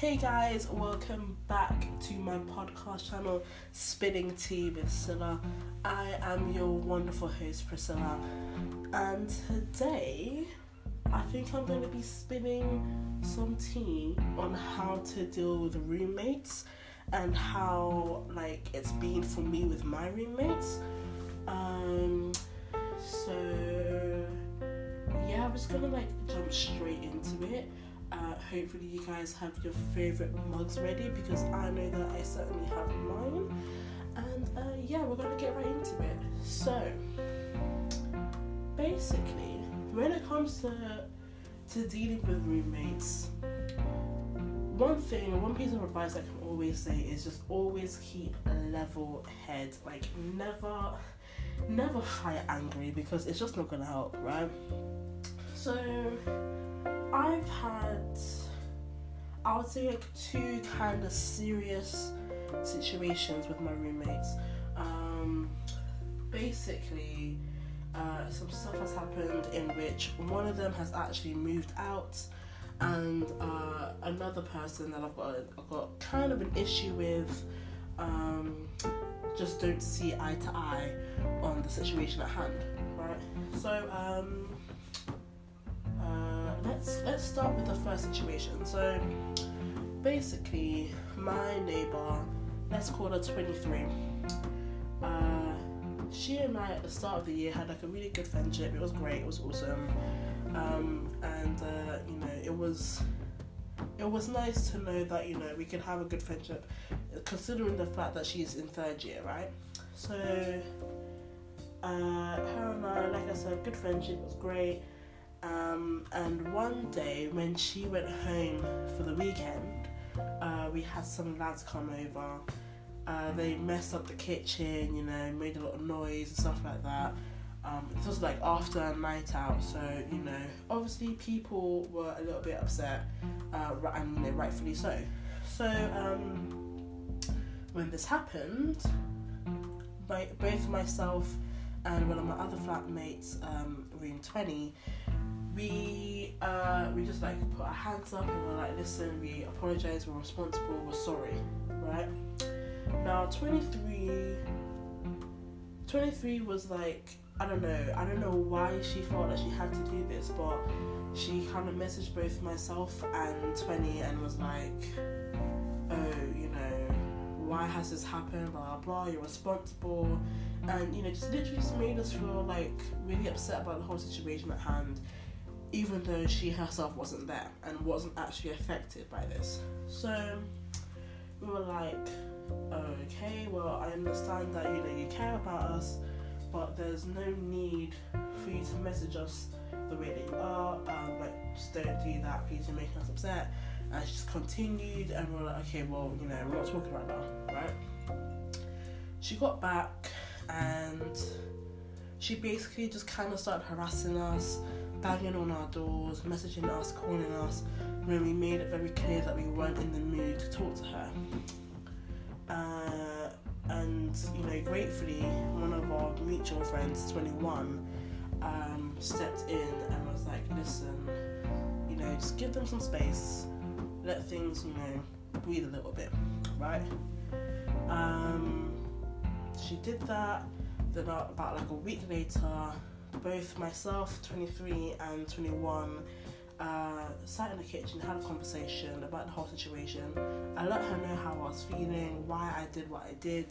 Hey guys, welcome back to my podcast channel, Spinning Tea with Scylla. I am your wonderful host, Priscilla, and today I think I'm going to be spinning some tea on how to deal with roommates and how like it's been for me with my roommates. Um, so yeah, I'm just gonna like jump straight into it. Hopefully, you guys have your favorite mugs ready because I know that I certainly have mine. And uh, yeah, we're gonna get right into it. So, basically, when it comes to to dealing with roommates, one thing, one piece of advice I can always say is just always keep a level head. Like, never, never fight angry because it's just not gonna help, right? So, I've had, I would say, like two kind of serious situations with my roommates. Um, basically, uh, some stuff has happened in which one of them has actually moved out, and uh, another person that I've got, I've got kind of an issue with. Um, just don't see eye to eye on the situation at hand, right? So, um, let's let's start with the first situation. So basically, my neighbor, let's call her 23. Uh, she and I at the start of the year had like a really good friendship. It was great. It was awesome. Um, and uh, you know, it was it was nice to know that you know we could have a good friendship, considering the fact that she's in third year, right? So, uh, her and I, like I said, good friendship was great. Um, and one day when she went home for the weekend, uh, we had some lads come over. Uh, they messed up the kitchen, you know, made a lot of noise and stuff like that. Um, this was like after a night out, so you know, obviously people were a little bit upset, uh, and you know, rightfully so. So um, when this happened, my, both myself and one of my other flatmates, um, room twenty, we uh, we just like put our hands up and we're like, listen, we apologize, we're responsible, we're sorry, right? Now 23, 23 was like, I don't know, I don't know why she felt that she had to do this, but she kind of messaged both myself and 20 and was like, oh, you know, why has this happened, blah, blah, blah, you're responsible. And, you know, just literally just made us feel like really upset about the whole situation at hand even though she herself wasn't there and wasn't actually affected by this. So we were like, okay, well, I understand that you know you care about us, but there's no need for you to message us the way that you are. Um, like, just don't do that. Please, you're making us upset. And she just continued, and we we're like, okay, well, you know, we're not talking right now, right? She got back, and she basically just kind of started harassing us banging on our doors, messaging us, calling us, when we made it very clear that we weren't in the mood to talk to her. Uh, and you know, gratefully, one of our mutual friends, 21, um, stepped in and was like, "Listen, you know, just give them some space, let things, you know, breathe a little bit, right?" Um, she did that. Then about like a week later, both myself, 23, and 21 uh, sat in the kitchen, had a conversation about the whole situation. I let her know how I was feeling, why I did what I did,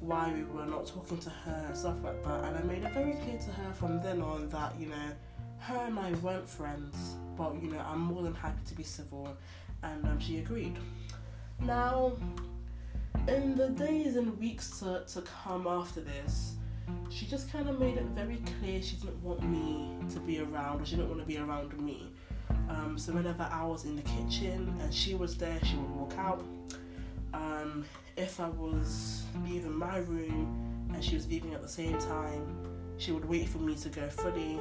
why we were not talking to her, stuff like that. And I made it very clear to her from then on that, you know, her and I weren't friends, but, you know, I'm more than happy to be civil. And um, she agreed. Now, in the days and weeks to, to come after this, she just kind of made it very clear she didn't want me to be around or she didn't want to be around me. Um, so whenever I was in the kitchen and she was there, she would walk out. Um, if I was leaving my room and she was leaving at the same time, she would wait for me to go fully.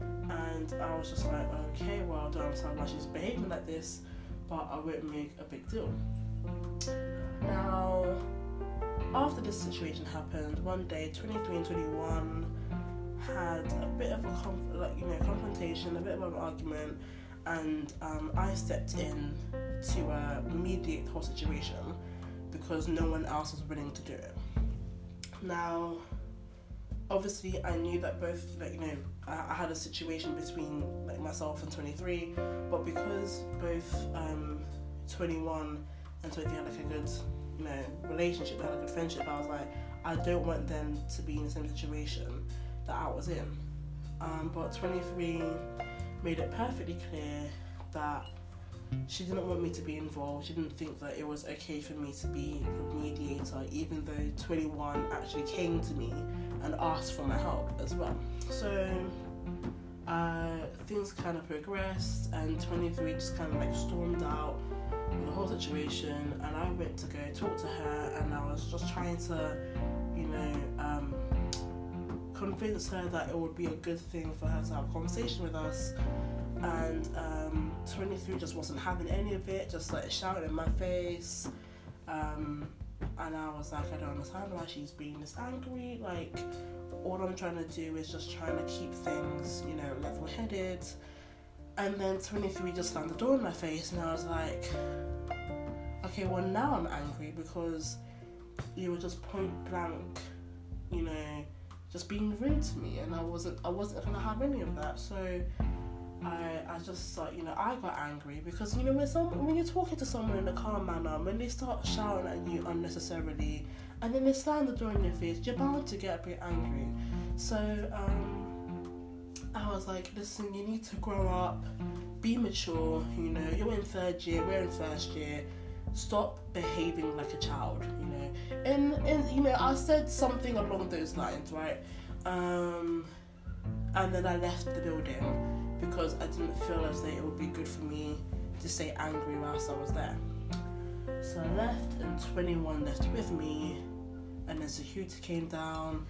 And I was just like, okay, well, I don't understand why she's behaving like this, but I won't make a big deal. Now, after this situation happened, one day, 23 and 21 had a bit of a conf- like you know confrontation, a bit of an argument, and um, I stepped in to uh, mediate the whole situation because no one else was willing to do it. Now, obviously, I knew that both, like you know, I, I had a situation between like myself and 23, but because both um, 21 and 23 had like a good, you know, relationship, had a good friendship, I was like, I don't want them to be in the same situation that I was in. Um, but 23 made it perfectly clear that she didn't want me to be involved. She didn't think that it was okay for me to be a mediator, even though 21 actually came to me and asked for my help as well. So uh, things kind of progressed, and 23 just kind of like stormed out the whole situation. And I went to go talk to her, and I was just trying to, you know, um, convince her that it would be a good thing for her to have a conversation with us and um, 23 just wasn't having any of it, just like shouting in my face. Um, and I was like, I don't understand why she's being this angry. Like, all I'm trying to do is just trying to keep things, you know, level headed. And then 23 just slammed the door in my face, and I was like, okay, well, now I'm angry because you were just point blank, you know, just being rude to me, and I wasn't, I wasn't gonna have any of that. So I, I just like you know I got angry because you know when some when you're talking to someone in a calm manner when they start shouting at you unnecessarily and then they slam the door in your face you're bound to get a bit angry so um, I was like listen you need to grow up be mature you know you're in third year we're in first year stop behaving like a child you know and and you know I said something along those lines right um, and then I left the building because I didn't feel as though it would be good for me to stay angry whilst I was there. So I left, and 21 left with me, and then security came down.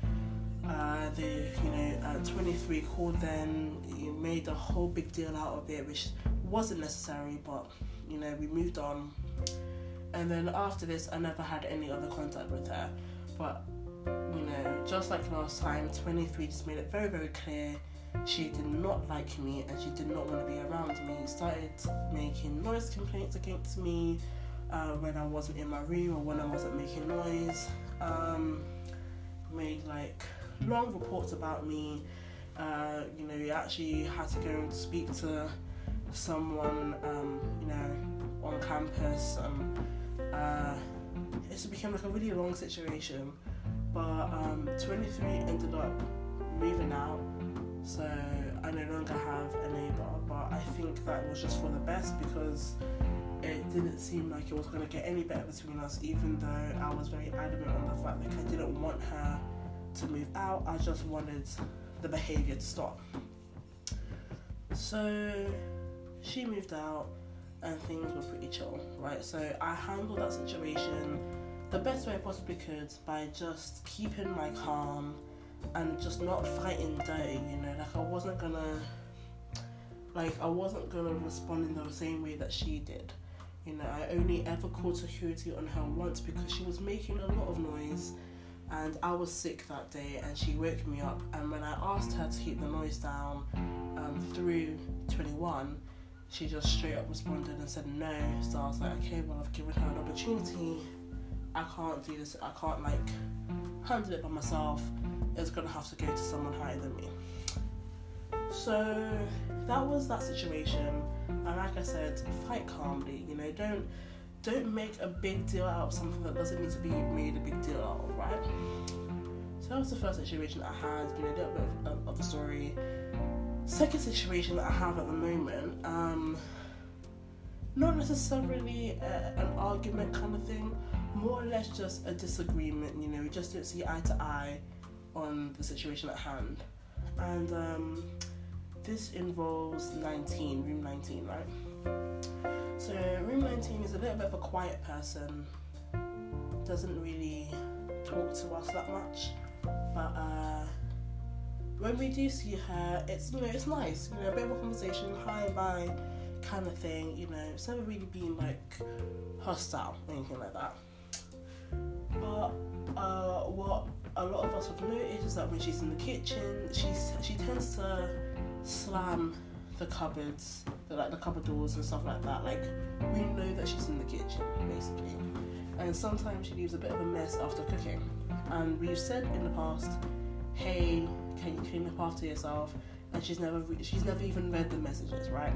Uh, the you know uh, 23 called then you made a whole big deal out of it, which wasn't necessary, but you know we moved on. And then after this, I never had any other contact with her. But you know, just like last time, 23 just made it very very clear she did not like me and she did not want to be around me. Started making noise complaints against me uh, when I wasn't in my room or when I wasn't making noise. Um, made like long reports about me. Uh, you know, you actually had to go and speak to someone, um, you know, on campus. Um, uh, it became like a really long situation. But um, 23 ended up moving out so I no longer have a neighbour, but I think that was just for the best because it didn't seem like it was going to get any better between us, even though I was very adamant on the fact that I didn't want her to move out. I just wanted the behaviour to stop. So she moved out and things were pretty chill, right? So I handled that situation the best way I possibly could by just keeping my calm and just not fighting dirty, you know, like I wasn't gonna like I wasn't gonna respond in the same way that she did. You know, I only ever called security on her once because she was making a lot of noise and I was sick that day and she woke me up and when I asked her to keep the noise down um, through 21 she just straight up responded and said no so I was like okay well I've given her an opportunity I can't do this I can't like handle it by myself It's gonna have to go to someone higher than me. So that was that situation, and like I said, fight calmly. You know, don't don't make a big deal out of something that doesn't need to be made a big deal out of, right? So that was the first situation I had. You know, a little bit of, of the story. Second situation that I have at the moment, um, not necessarily a, an argument kind of thing, more or less just a disagreement. You know, we just don't see eye to eye on the situation at hand. And um, this involves 19, room 19, right? So, room 19 is a little bit of a quiet person, doesn't really talk to us that much, but uh, when we do see her, it's you know it's nice, you know, a bit of a conversation, hi bye, kind of thing. You know, it's never really been like hostile, anything like that. But uh, what a lot of us have noticed is that when she's in the kitchen, she's she tends to slam the cupboards, the, like the cupboard doors and stuff like that. Like we know that she's in the kitchen basically, and sometimes she leaves a bit of a mess after cooking. And we've said in the past, "Hey, can you clean up after yourself?" And she's never re- she's never even read the messages, right?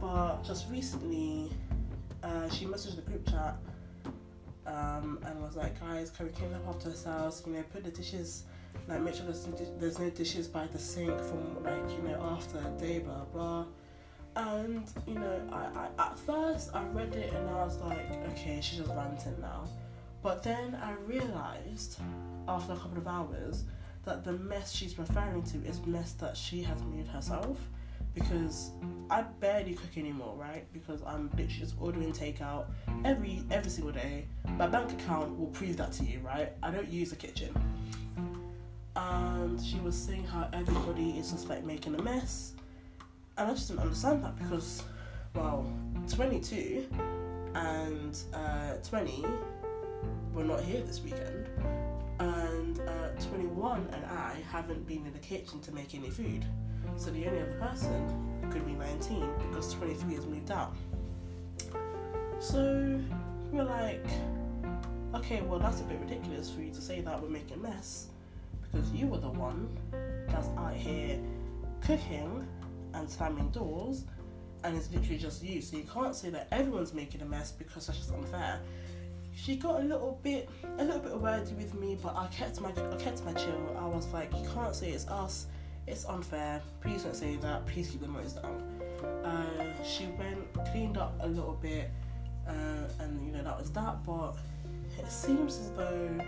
But just recently, uh, she messaged the group chat um, and was like, "Guys, can we clean up after ourselves? You know, put the dishes." like make sure there's, there's no dishes by the sink from like you know after a day blah blah and you know I, I at first I read it and I was like okay she's just ranting now but then I realized after a couple of hours that the mess she's referring to is mess that she has made herself because I barely cook anymore, right? Because I'm literally just ordering takeout every every single day. My bank account will prove that to you, right? I don't use the kitchen and she was saying how everybody is just like making a mess. And I just didn't understand that because, well, 22 and uh, 20 were not here this weekend, and uh, 21 and I haven't been in the kitchen to make any food. So the only other person could be 19 because 23 has moved out. So we're like, okay, well, that's a bit ridiculous for you to say that we're making a mess because you were the one that's out here cooking and slamming doors and it's literally just you. So you can't say that everyone's making a mess because that's just unfair. She got a little bit a little bit wordy with me, but I kept my I kept my chill. I was like, you can't say it's us, it's unfair. Please don't say that. Please keep the noise down. Uh, she went cleaned up a little bit, uh, and you know that was that. But it seems as though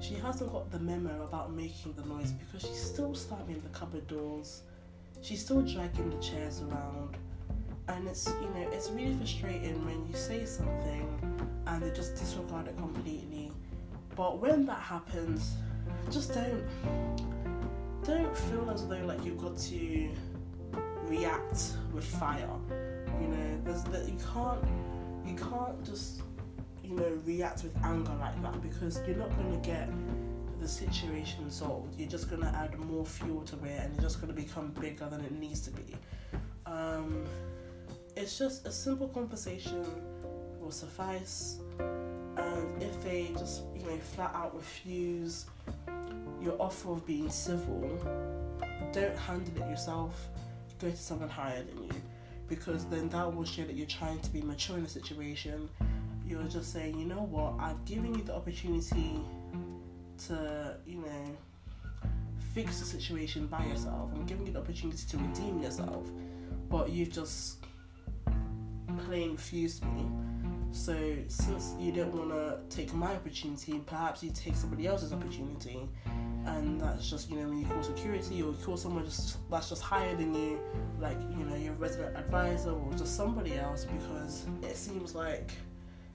she hasn't got the memo about making the noise because she's still slamming the cupboard doors. She's still dragging the chairs around. And it's you know, it's really frustrating when you say something and they just disregard it completely. But when that happens, just don't don't feel as though like you've got to react with fire. You know, there's that you can't you can't just you know, react with anger like that because you're not going to get the situation solved. You're just going to add more fuel to it and it's just going to become bigger than it needs to be. Um, it's just a simple conversation will suffice. And if they just, you know, flat out refuse your offer of being civil, don't handle it yourself. Go to someone higher than you because then that will show that you're trying to be mature in the situation you're just saying, you know what, I've given you the opportunity to, you know, fix the situation by yourself. I'm giving you the opportunity to redeem yourself, but you've just plain fused me. So since you don't want to take my opportunity, perhaps you take somebody else's opportunity, and that's just you know when you call security or you call someone just that's just higher than you, like you know your resident advisor or just somebody else, because it seems like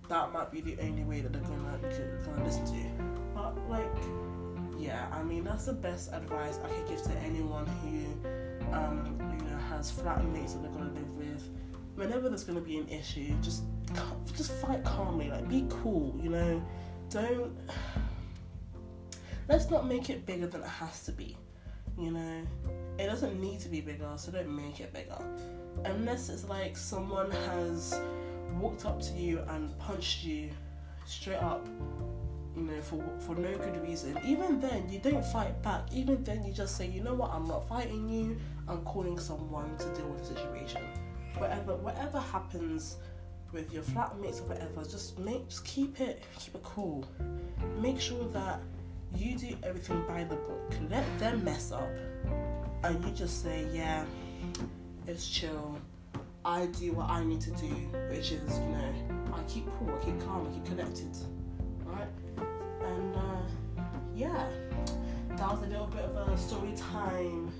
that might be the only way that they're gonna, gonna listen to you. But like, yeah, I mean that's the best advice I could give to anyone who, um, you know, has flatmates that they're gonna live with. Whenever there's gonna be an issue, just just fight calmly, like be cool, you know. Don't let's not make it bigger than it has to be. You know, it doesn't need to be bigger, so don't make it bigger. Unless it's like someone has walked up to you and punched you straight up, you know, for for no good reason. Even then, you don't fight back. Even then, you just say, you know what, I'm not fighting you. I'm calling someone to deal with the situation. Whatever, whatever happens with your flatmates or whatever, just make, just keep it, keep it cool. Make sure that you do everything by the book. Let them mess up, and you just say, yeah, it's chill I do what I need to do, which is, you know, I keep cool, I keep calm, I keep connected, right? And uh, yeah, that was a little bit of a story time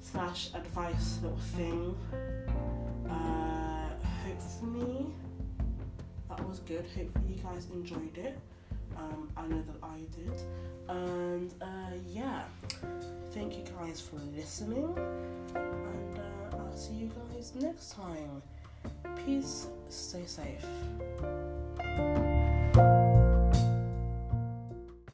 slash advice little thing. Uh, hopefully that was good. Hopefully you guys enjoyed it. Um, I know that I did. And uh, yeah, thank you guys for listening. And uh, I'll see you guys next time. Peace, stay safe.